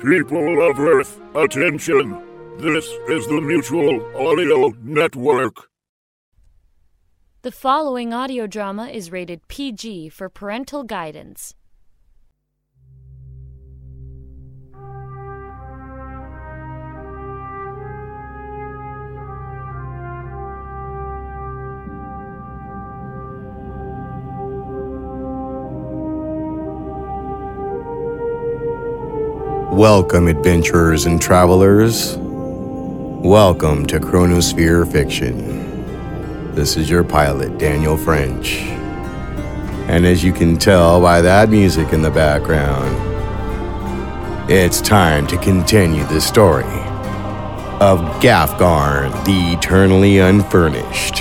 People of Earth, attention! This is the Mutual Audio Network. The following audio drama is rated PG for parental guidance. Welcome, adventurers and travelers. Welcome to Chronosphere Fiction. This is your pilot, Daniel French. And as you can tell by that music in the background, it's time to continue the story of Gafgarn, the Eternally Unfurnished.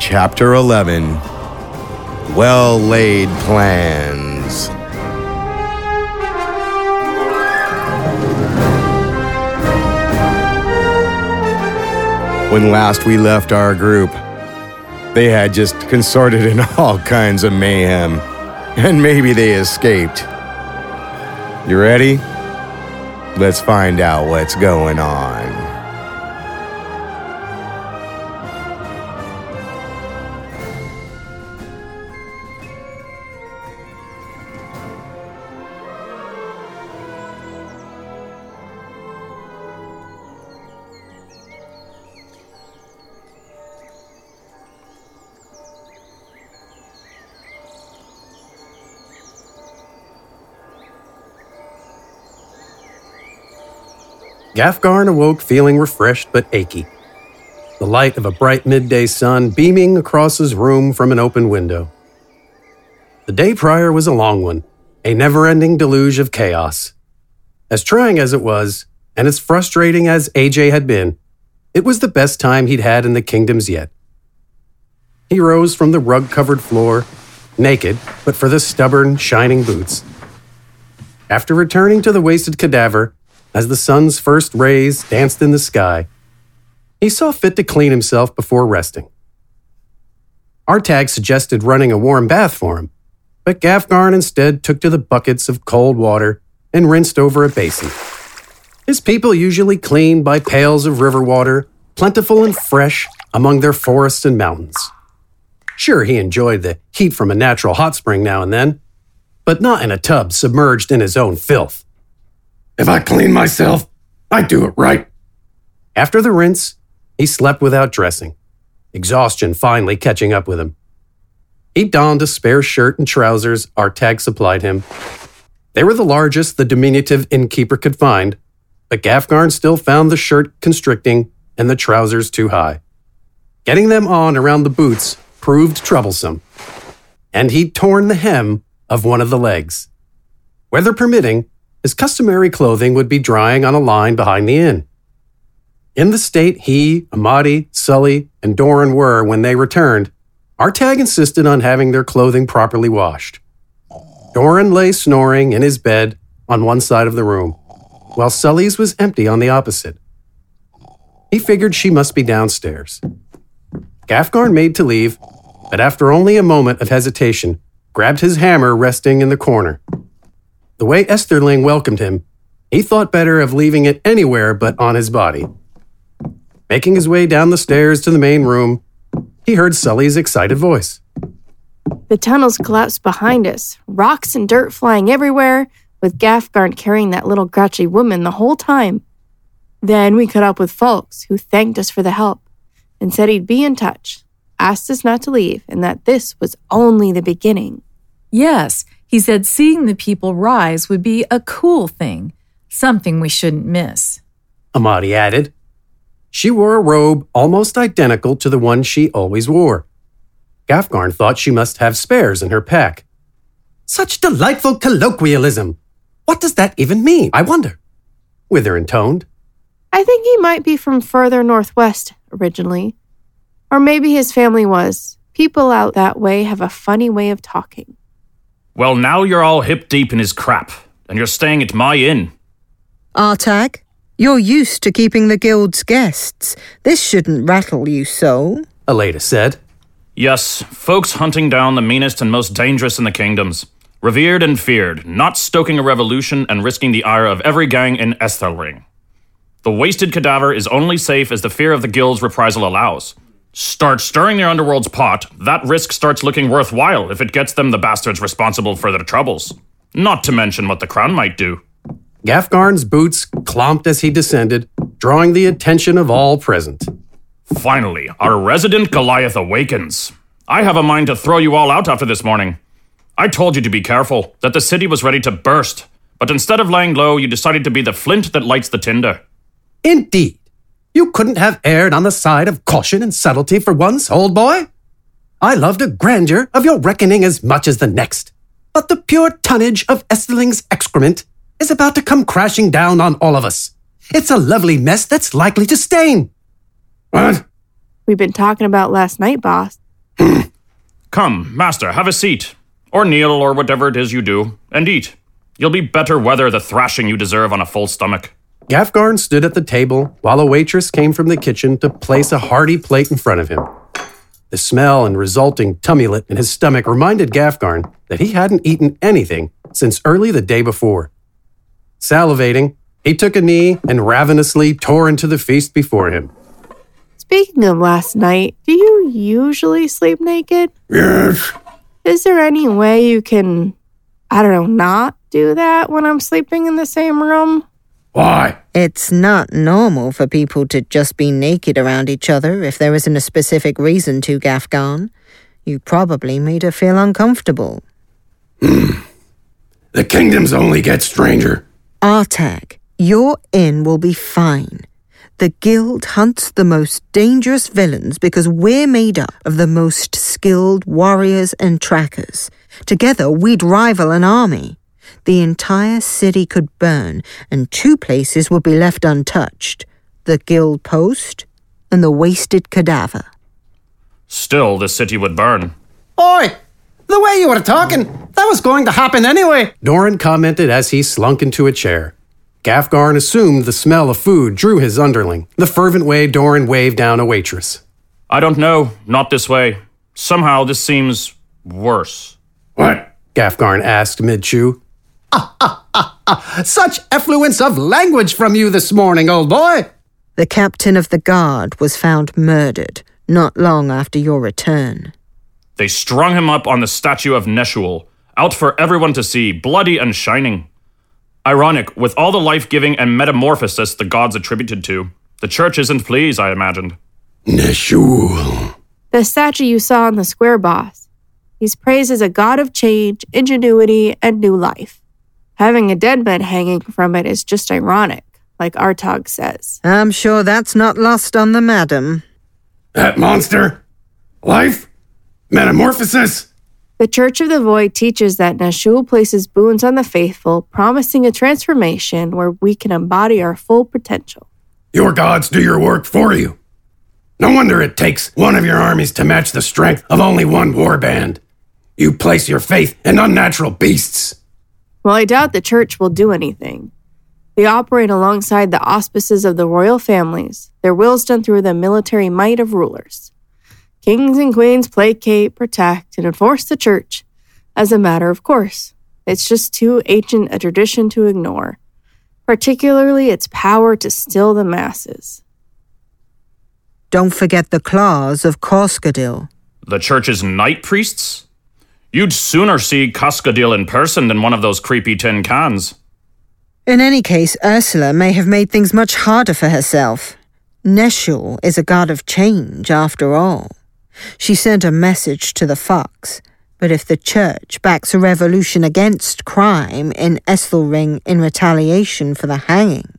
Chapter 11 Well Laid Plans. When last we left our group. They had just consorted in all kinds of mayhem, and maybe they escaped. You ready? Let's find out what's going on. Gafgarn awoke feeling refreshed but achy. The light of a bright midday sun beaming across his room from an open window. The day prior was a long one, a never ending deluge of chaos. As trying as it was, and as frustrating as AJ had been, it was the best time he'd had in the kingdoms yet. He rose from the rug covered floor, naked, but for the stubborn, shining boots. After returning to the wasted cadaver, as the sun's first rays danced in the sky, he saw fit to clean himself before resting. Artag suggested running a warm bath for him, but Gafgarn instead took to the buckets of cold water and rinsed over a basin. His people usually cleaned by pails of river water, plentiful and fresh among their forests and mountains. Sure, he enjoyed the heat from a natural hot spring now and then, but not in a tub submerged in his own filth. If I clean myself, I do it right. After the rinse, he slept without dressing, exhaustion finally catching up with him. He donned a spare shirt and trousers Artag supplied him. They were the largest the diminutive innkeeper could find, but Gafgarn still found the shirt constricting and the trousers too high. Getting them on around the boots proved troublesome, and he'd torn the hem of one of the legs. Weather permitting, his customary clothing would be drying on a line behind the inn. In the state he, Amadi, Sully, and Doran were when they returned, Artag insisted on having their clothing properly washed. Doran lay snoring in his bed on one side of the room, while Sully's was empty on the opposite. He figured she must be downstairs. Gafgarn made to leave, but after only a moment of hesitation, grabbed his hammer resting in the corner. The way Estelring welcomed him, he thought better of leaving it anywhere but on his body. Making his way down the stairs to the main room, he heard Sully's excited voice. The tunnels collapsed behind us, rocks and dirt flying everywhere, with Gafgarn carrying that little grouchy woman the whole time. Then we caught up with Fox, who thanked us for the help and said he'd be in touch, asked us not to leave, and that this was only the beginning. Yes, he said seeing the people rise would be a cool thing, something we shouldn't miss. Amadi added. She wore a robe almost identical to the one she always wore. Gafgarn thought she must have spares in her pack. Such delightful colloquialism! What does that even mean, I wonder? Wither intoned. I think he might be from further northwest originally. Or maybe his family was. People out that way have a funny way of talking. Well, now you're all hip deep in his crap, and you're staying at my inn. Artag, you're used to keeping the guild's guests. This shouldn't rattle you so. Aleda said. Yes, folks hunting down the meanest and most dangerous in the kingdoms. Revered and feared, not stoking a revolution and risking the ire of every gang in Estelring. The wasted cadaver is only safe as the fear of the guild's reprisal allows. Start stirring the underworld's pot, that risk starts looking worthwhile if it gets them the bastards responsible for their troubles. Not to mention what the crown might do. Gafgarn's boots clomped as he descended, drawing the attention of all present. Finally, our resident Goliath awakens. I have a mind to throw you all out after this morning. I told you to be careful, that the city was ready to burst, but instead of laying low, you decided to be the flint that lights the tinder. Indeed. You couldn't have erred on the side of caution and subtlety for once, old boy. I love the grandeur of your reckoning as much as the next, but the pure tonnage of Estelring's excrement is about to come crashing down on all of us. It's a lovely mess that's likely to stain. What? We've been talking about last night, boss. Come, master, have a seat. Or kneel, or whatever it is you do, and eat. You'll be better weather the thrashing you deserve on a full stomach. Gafgarn stood at the table while a waitress came from the kitchen to place a hearty plate in front of him. The smell and resulting tumult in his stomach reminded Gafgarn that he hadn't eaten anything since early the day before. Salivating, he took a knee and ravenously tore into the feast before him. Speaking of last night, do you usually sleep naked? Yes. Is there any way you can, I don't know, not do that when I'm sleeping in the same room? Why? It's not normal for people to just be naked around each other if there isn't a specific reason to, Gafgarn. You probably made her feel uncomfortable. Hmm. The kingdoms only get stranger. Artag, your inn will be fine. The guild hunts the most dangerous villains because we're made up of the most skilled warriors and trackers. Together, we'd rival an army. The entire city could burn, and two places would be left untouched the guild post and the wasted cadaver. Still, the city would burn. Oi! The way you were talking, that was going to happen anyway. Doran commented as he slunk into a chair. Gafgarn assumed the smell of food drew his underling, the fervent way Doran waved down a waitress. I don't know, not this way. Somehow this seems worse. What? Gafgarn asked mid chew. Such effluence of language from you this morning, old boy. The captain of the guard was found murdered not long after your return. They strung him up on the statue of Neshul, out for everyone to see, bloody and shining. Ironic, with all the life giving and metamorphosis the gods attributed to. The church isn't pleased, I imagined. Neshul. The statue you saw in the square, boss. He's praised as a god of change, ingenuity, and new life. Having a dead man hanging from it is just ironic, like Artag says. I'm sure that's not lost on the madam. That monster? Life? Metamorphosis? The Church of the Void teaches that Neshul places boons on the faithful, promising a transformation where we can embody our full potential. Your gods do your work for you. No wonder it takes one of your armies to match the strength of only one war band. You place your faith in unnatural beasts. Well, I doubt the church will do anything. They operate alongside the auspices of the royal families, their wills done through the military might of rulers. Kings and queens placate, protect, and enforce the church as a matter of course. It's just too ancient a tradition to ignore, particularly its power to still the masses. Don't forget the claws of Koskadil. The church's night priests? You'd sooner see Cascadil in person than one of those creepy tin cans. In any case, Ursula may have made things much harder for herself. Neshul is a god of change, after all. She sent a message to the fox, but if the church backs a revolution against crime in Estelring in retaliation for the hanging,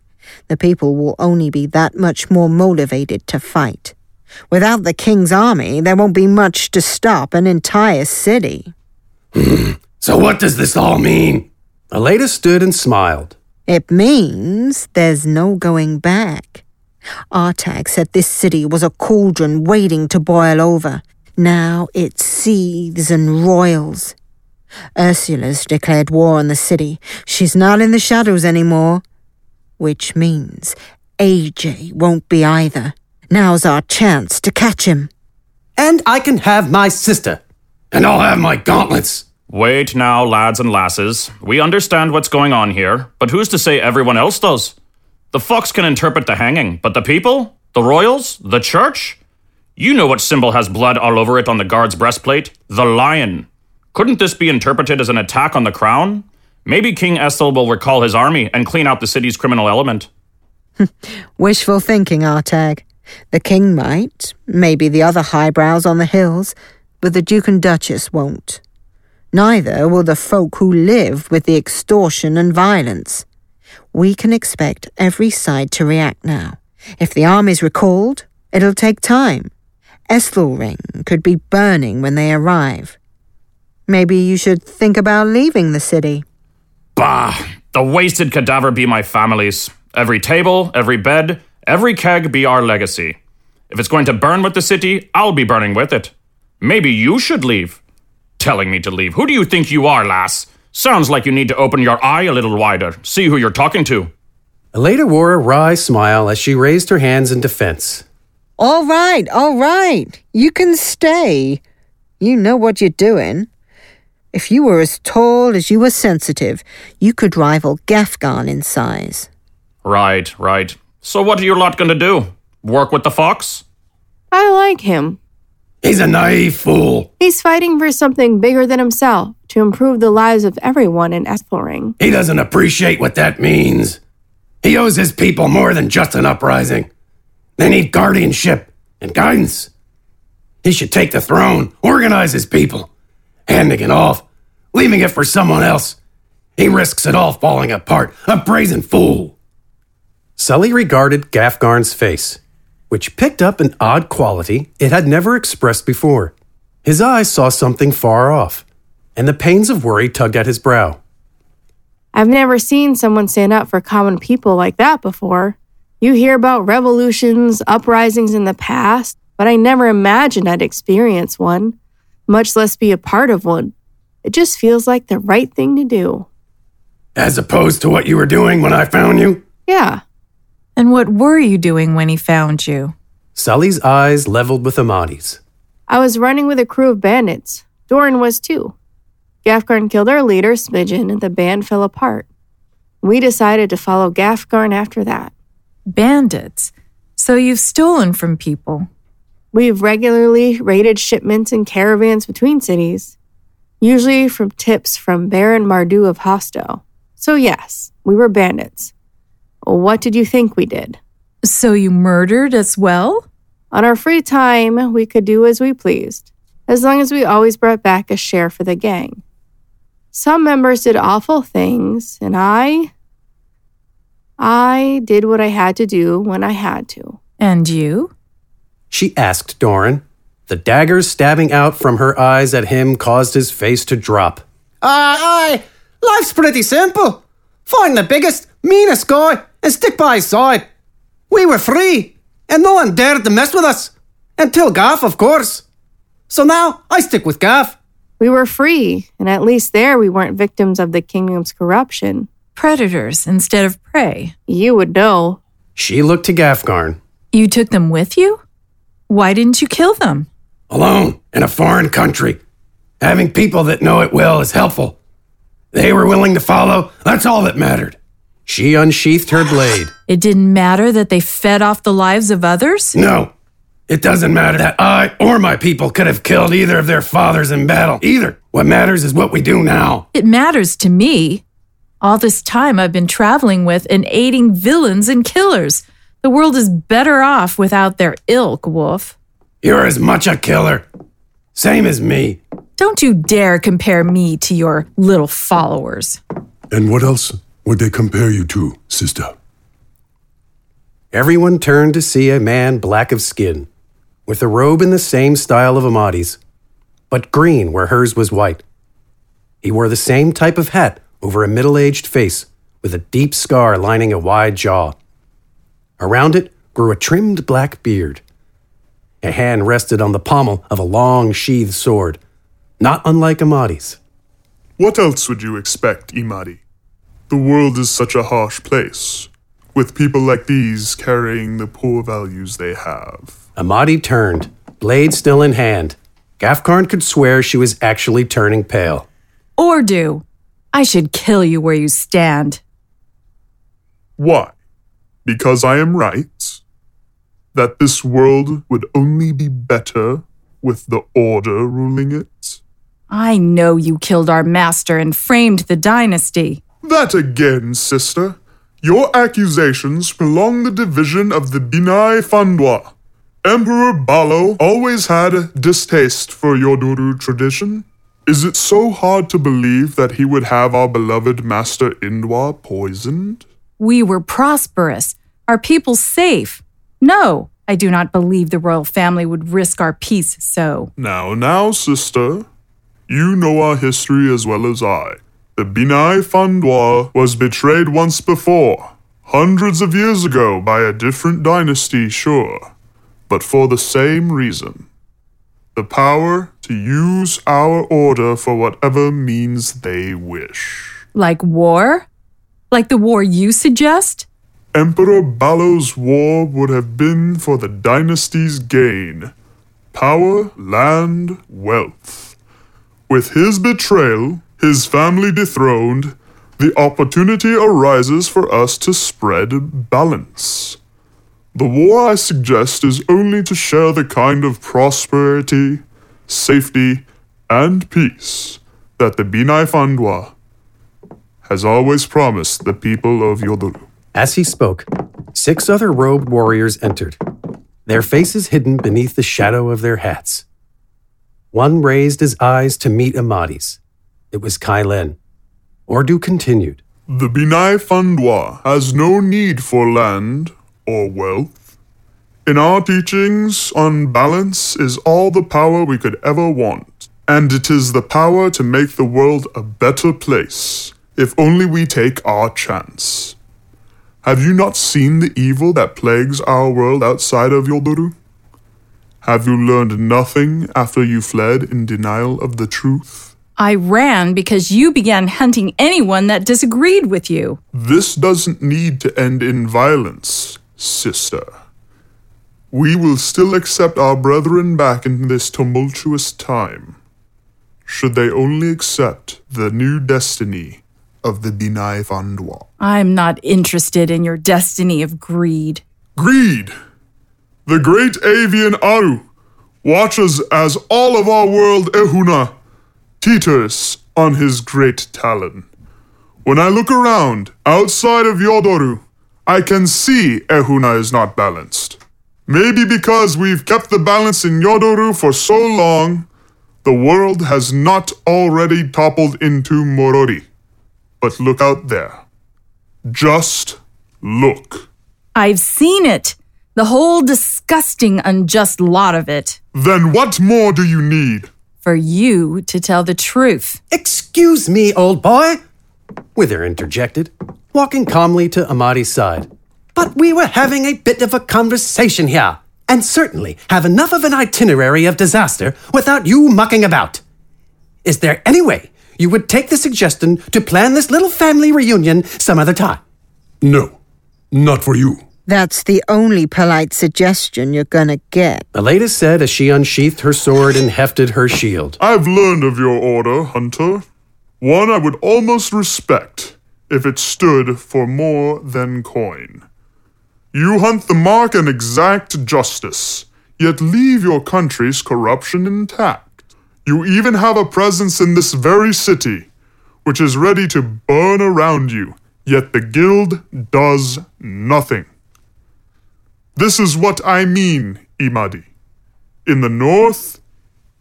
the people will only be that much more motivated to fight. Without the king's army, there won't be much to stop an entire city. So, what does this all mean? Aleda stood and smiled. It means there's no going back. Artag said this city was a cauldron waiting to boil over. Now it seethes and roils. Ursula's declared war on the city. She's not in the shadows anymore. Which means AJ won't be either. Now's our chance to catch him. And I can have my sister. And I'll have my gauntlets. Wait now, lads and lasses. We understand what's going on here, but who's to say everyone else does? The fox can interpret the hanging, but the people? The royals? The church? You know what symbol has blood all over it on the guard's breastplate? The lion. Couldn't this be interpreted as an attack on the crown? Maybe King Estel will recall his army and clean out the city's criminal element. Wishful thinking, Artag. The king might, maybe the other highbrows on the hills, but the Duke and Duchess won't. Neither will the folk who live with the extortion and violence. We can expect every side to react now. If the army's recalled, it'll take time. Estelring could be burning when they arrive. Maybe you should think about leaving the city. Bah! The wasted cadaver be my family's. Every table, every bed, every keg be our legacy. If it's going to burn with the city, I'll be burning with it. Maybe you should leave. Telling me to leave. Who do you think you are, lass? Sounds like you need to open your eye a little wider. See who you're talking to. Eleda wore a wry smile as she raised her hands in defense. All right, all right. You can stay. You know what you're doing. If you were as tall as you were sensitive, you could rival Gafgarn in size. Right, right. So what are you lot gonna do? Work with the fox? I like him. He's a naive fool. He's fighting for something bigger than himself to improve the lives of everyone in Estelring. He doesn't appreciate what that means. He owes his people more than just an uprising. They need guardianship and guidance. He should take the throne, organize his people, handing it off, leaving it for someone else. He risks it all falling apart. A brazen fool. Sully regarded Gafgarn's face, which picked up an odd quality it had never expressed before. His eyes saw something far off, and the pains of worry tugged at his brow. I've never seen someone stand up for common people like that before. You hear about revolutions, uprisings in the past, but I never imagined I'd experience one, much less be a part of one. It just feels like the right thing to do. As opposed to what you were doing when I found you? Yeah. And what were you doing when he found you? Sully's eyes leveled with Amadi's. I was running with a crew of bandits. Doran was too. Gafgarn killed our leader, Smidgen, and the band fell apart. We decided to follow Gafgarn after that. Bandits. So you've stolen from people. We've regularly raided shipments and caravans between cities, usually from tips from Baron Mardu of Hosto. So, yes, we were bandits. What did you think we did? So you murdered as well? On our free time, we could do as we pleased, as long as we always brought back a share for the gang. Some members did awful things, and I. I did what I had to do when I had to. And you? She asked Doran. The daggers stabbing out from her eyes at him caused his face to drop. Aye, aye. Life's pretty simple. Find the biggest, meanest guy and stick by his side. We were free, and no one dared to mess with us. Until Gaff, of course. So now I stick with Gaff. We were free, and at least there we weren't victims of the kingdom's corruption. Predators instead of prey. You would know. She looked to Gafgarn. You took them with you? Why didn't you kill them? Alone in a foreign country. Having people that know it well is helpful. They were willing to follow. That's all that mattered. She unsheathed her blade. It didn't matter that they fed off the lives of others? No. It doesn't matter that I or my people could have killed either of their fathers in battle. Either. What matters is what we do now. It matters to me. All this time I've been traveling with and aiding villains and killers. The world is better off without their ilk, Wolf. You're as much a killer. Same as me. Don't you dare compare me to your little followers. And what else would they compare you to, sister? Everyone turned to see a man black of skin, with a robe in the same style of Amadi's, but green where hers was white. He wore the same type of hat over a middle aged face, with a deep scar lining a wide jaw. Around it grew a trimmed black beard. A hand rested on the pommel of a long sheathed sword, not unlike Amadi's. What else would you expect, Imadi? The world is such a harsh place, with people like these carrying the poor values they have. Amadi turned, blade still in hand. Gafgarn could swear she was actually turning pale. or do. I should kill you where you stand. Why? Because I am right? That this world would only be better with the Order ruling it? I know you killed our master and framed the dynasty. That again, sister. Your accusations prolong the division of the Binai Fandwa. Emperor Balo always had a distaste for Yoduru tradition. Is it so hard to believe that he would have our beloved Master Indwa poisoned? We were prosperous, our people safe. No, I do not believe the royal family would risk our peace so. Now, now, sister. You know our history as well as I. The Binai Fandwa was betrayed once before, hundreds of years ago by a different dynasty, sure, but for the same reason the power to use our order for whatever means they wish. Like war? Like the war you suggest? Emperor Balo's war would have been for the dynasty's gain power, land, wealth. With his betrayal, his family dethroned, the opportunity arises for us to spread balance. The war I suggest is only to share the kind of prosperity, safety, and peace that the Binai Fandwa has always promised the people of Yoduru. As he spoke, six other robed warriors entered, their faces hidden beneath the shadow of their hats. One raised his eyes to meet Amadi's. It was Kylen. Ordu continued. The Binai Fandwa has no need for land or wealth. In our teachings, on balance is all the power we could ever want, and it is the power to make the world a better place, if only we take our chance. Have you not seen the evil that plagues our world outside of Yoduru? Have you learned nothing after you fled in denial of the truth? I ran because you began hunting anyone that disagreed with you. This doesn't need to end in violence, sister. We will still accept our brethren back in this tumultuous time, should they only accept the new destiny of the Binai Fandwa. I'm not interested in your destiny of greed. Greed! The great avian Aru watches as all of our world Ehuna teeters on his great talon. When I look around, outside of Yoduru, I can see Ehuna is not balanced. Maybe because we've kept the balance in Yoduru for so long, the world has not already toppled into Morori. But look out there. Just look. I've seen it. The whole disgusting, unjust lot of it. Then what more do you need? For you to tell the truth. Excuse me, old boy, Wither interjected, walking calmly to Amadi's side. But we were having a bit of a conversation here, and certainly have enough of an itinerary of disaster without you mucking about. Is there any way you would take the suggestion to plan this little family reunion some other time? No, not for you. That's the only polite suggestion you're gonna get. Aleda said as she unsheathed her sword and hefted her shield. I've learned of your order, Hunter. One I would almost respect if it stood for more than coin. You hunt the mark and exact justice, yet leave your country's corruption intact. You even have a presence in this very city, which is ready to burn around you, yet the guild does nothing. This is what I mean, Imadi. In the north,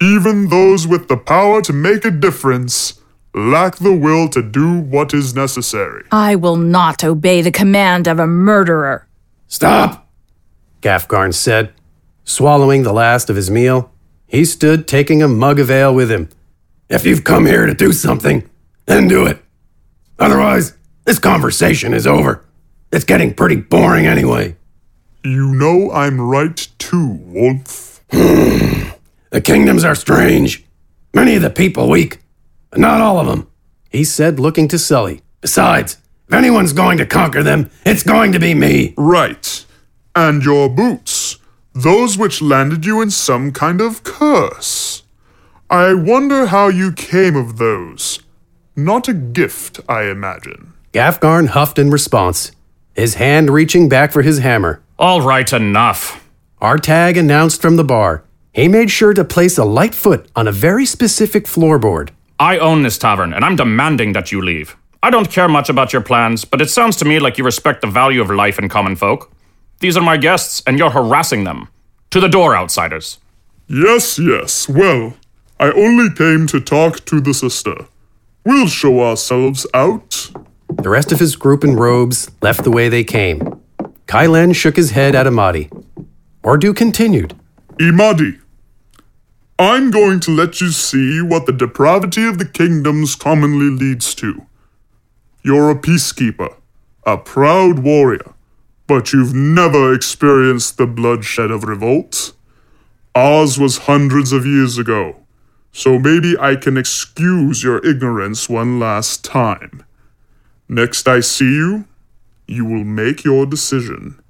even those with the power to make a difference lack the will to do what is necessary. I will not obey the command of a murderer. Stop! Gafgarn said, swallowing the last of his meal. He stood taking a mug of ale with him. If you've come here to do something, then do it. Otherwise, this conversation is over. It's getting pretty boring anyway. You know I'm right too, Wolf. The kingdoms are strange. Many of the people weak, but not all of them. He said, looking to Sully. Besides, if anyone's going to conquer them, it's going to be me. Right. And your boots, those which landed you in some kind of curse. I wonder how you came of those. Not a gift, I imagine. Gafgarn huffed in response, his hand reaching back for his hammer. All right, enough. Artag announced from the bar. He made sure to place a light foot on a very specific floorboard. I own this tavern, and I'm demanding that you leave. I don't care much about your plans, but it sounds to me like you respect the value of life in common folk. These are my guests, and you're harassing them. To the door, outsiders. Yes, yes. Well, I only came to talk to the sister. We'll show ourselves out. The rest of his group in robes left the way they came. Kylen shook his head at Amadi. Ordu continued. Imadi, I'm going to let you see what the depravity of the kingdoms commonly leads to. You're a peacekeeper, a proud warrior, but you've never experienced the bloodshed of revolt. Ours was hundreds of years ago, so maybe I can excuse your ignorance one last time. Next I see you, you will make your decision,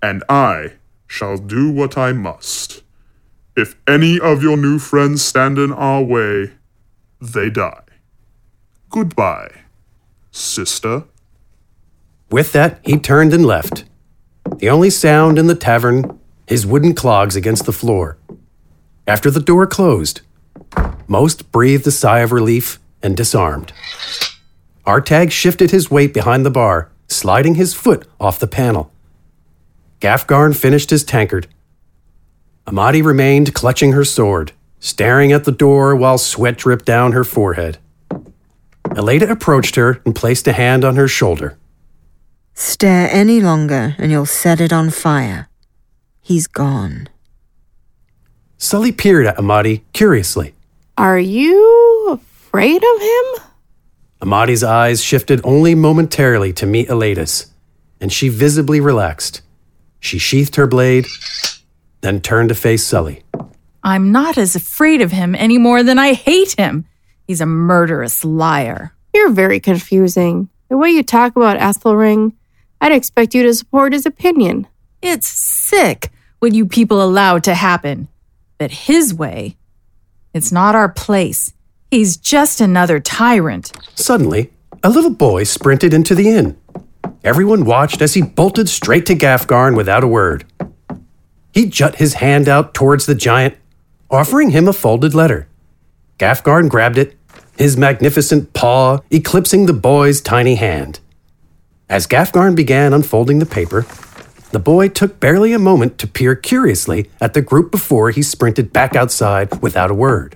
and I shall do what I must. If any of your new friends stand in our way, they die. Goodbye, sister. With that, he turned and left. The only sound in the tavern, his wooden clogs against the floor. After the door closed, most breathed a sigh of relief and disarmed. Artag shifted his weight behind the bar, sliding his foot off the panel. Gafgarn finished his tankard. Amadi remained clutching her sword, staring at the door while sweat dripped down her forehead. Eleda approached her and placed a hand on her shoulder. Stare any longer and you'll set it on fire. He's gone. Sully peered at Amadi curiously. Are you afraid of him? Amadi's eyes shifted only momentarily to meet Eleda's, and she visibly relaxed. She sheathed her blade, then turned to face Sully. I'm not as afraid of him any more than I hate him. He's a murderous liar. You're very confusing. The way you talk about Estelring, I'd expect you to support his opinion. It's sick what you people allow to happen. But his way, it's not our place. He's just another tyrant. Suddenly, a little boy sprinted into the inn. Everyone watched as he bolted straight to Gafgarn without a word. He jut his hand out towards the giant, offering him a folded letter. Gafgarn grabbed it, his magnificent paw eclipsing the boy's tiny hand. As Gafgarn began unfolding the paper, the boy took barely a moment to peer curiously at the group before he sprinted back outside without a word.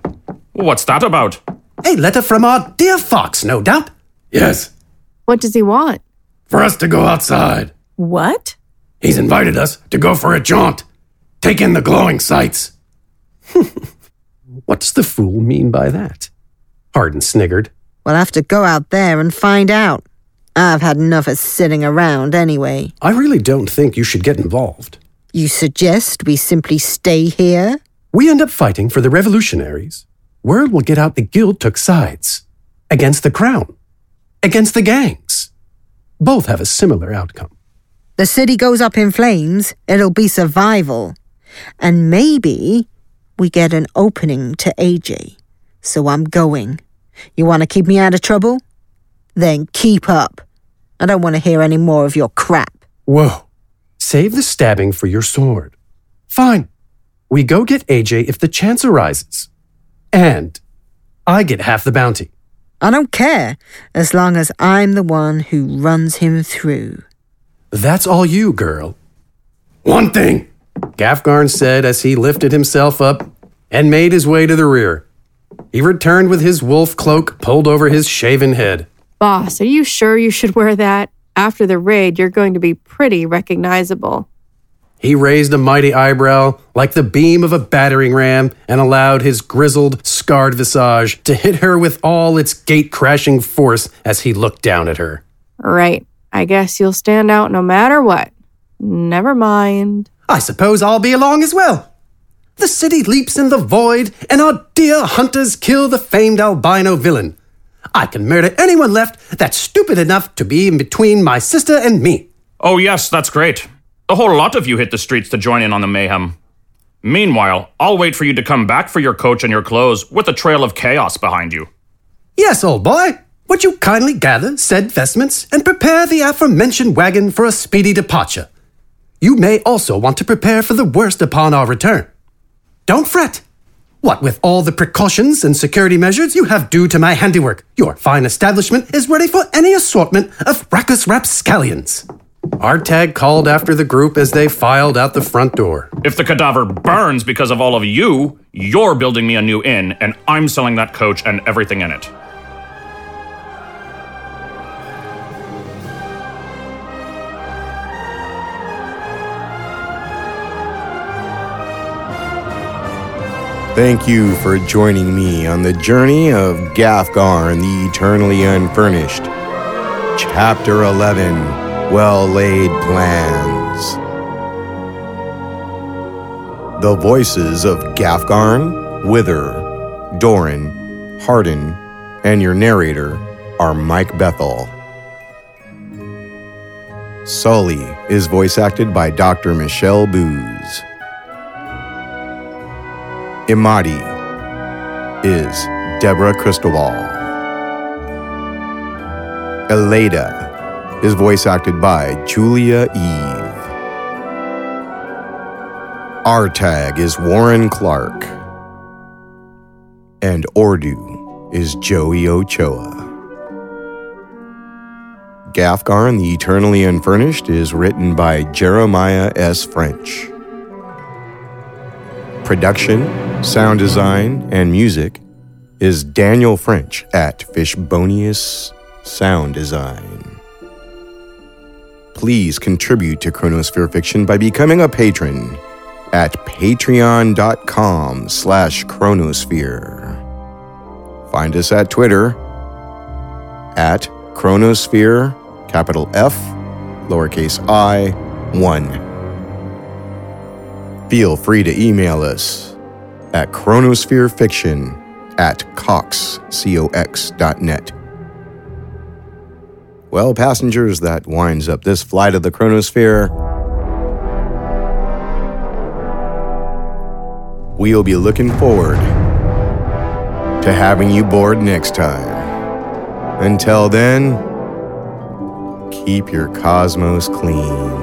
What's that about? A letter from our dear Fox, no doubt. Yes, What does he want? for us to go outside. What? He's invited us to go for a jaunt. Take in the glowing sights. What does the fool mean by that? Hardin sniggered. We'll have to go out there and find out. I've had enough of sitting around anyway. I really don't think you should get involved. You suggest we simply stay here? We end up fighting for the revolutionaries. Word will get out the guild took sides. Against the crown. Against the gangs. Both have a similar outcome. The city goes up in flames, it'll be survival. And maybe we get an opening to AJ. So I'm going. You want to keep me out of trouble? Then keep up. I don't want to hear any more of your crap. Whoa. Save the stabbing for your sword. Fine. We go get AJ if the chance arises. And I get half the bounty. I don't care, as long as I'm the one who runs him through. That's all you, girl. One thing. Gafgarn said as he lifted himself up and made his way to the rear. He returned with his wolf cloak pulled over his shaven head. Boss, are you sure you should wear that? After the raid, you're going to be pretty recognizable. He raised a mighty eyebrow like the beam of a battering ram and allowed his grizzled, scarred visage to hit her with all its gate crashing force as he looked down at her. Right. I guess you'll stand out no matter what. Never mind. I suppose I'll be along as well. The city leaps in the void, and our dear hunters kill the famed albino villain. I can murder anyone left that's stupid enough to be in between my sister and me. Oh, yes, that's great. A whole lot of you hit the streets to join in on the mayhem. Meanwhile, I'll wait for you to come back for your coach and your clothes with a trail of chaos behind you. Yes, old boy. would you kindly gather said vestments and prepare the aforementioned wagon for a speedy departure? You may also want to prepare for the worst upon our return. Don't fret. What with all the precautions and security measures you have due to my handiwork, your fine establishment is ready for any assortment of Brachus rapscallions. Artag called after the group as they filed out the front door. If the cadaver burns because of all of you, you're building me a new inn, and I'm selling that coach and everything in it. Thank you for joining me on the journey of Gafgar and the Eternally Unfurnished. Chapter 11 Well Laid Plans. The voices of Gafgarn, Wither, Doran, Hardin, and your narrator are Mike Bethel. Sully is voice acted by Dr. Michelle Booz. Imadi is Deborah Cristobal. Eleda is voice acted by Julia Eve. Artag is Warren Clark. And Ordu is Joey Ochoa. Gafgarn the Eternally Unfurnished is written by Jeremiah S. French. Production, sound design, and music is Daniel French at Fishbonius Sound Design. Please contribute to Chronosphere Fiction by becoming a patron at patreon.com slash chronosphere. Find us at Twitter at chronosphere, capital F, lowercase i, 1. Feel free to email us at chronospherefiction at cox, C-O-X.net. Well, passengers, that winds up this flight of the Chronosphere. We'll be looking forward to having you board next time. Until then, keep your cosmos clean.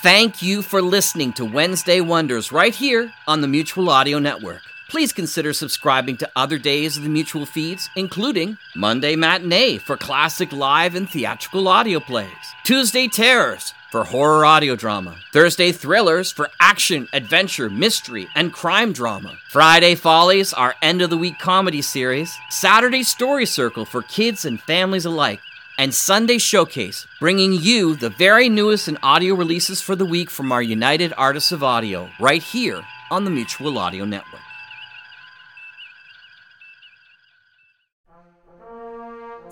Thank you for listening to Wednesday Wonders right here on the Mutual Audio Network. Please consider subscribing to other days of the Mutual feeds, including Monday Matinee for classic live and theatrical audio plays, Tuesday Terrors for horror audio drama, Thursday Thrillers for action, adventure, mystery, and crime drama, Friday Follies, our end of the week comedy series, Saturday Story Circle for kids and families alike and Sunday Showcase, bringing you the very newest in audio releases for the week from our United Artists of Audio, right here on the Mutual Audio Network.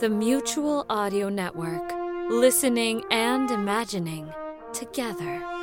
The Mutual Audio Network. Listening and imagining together.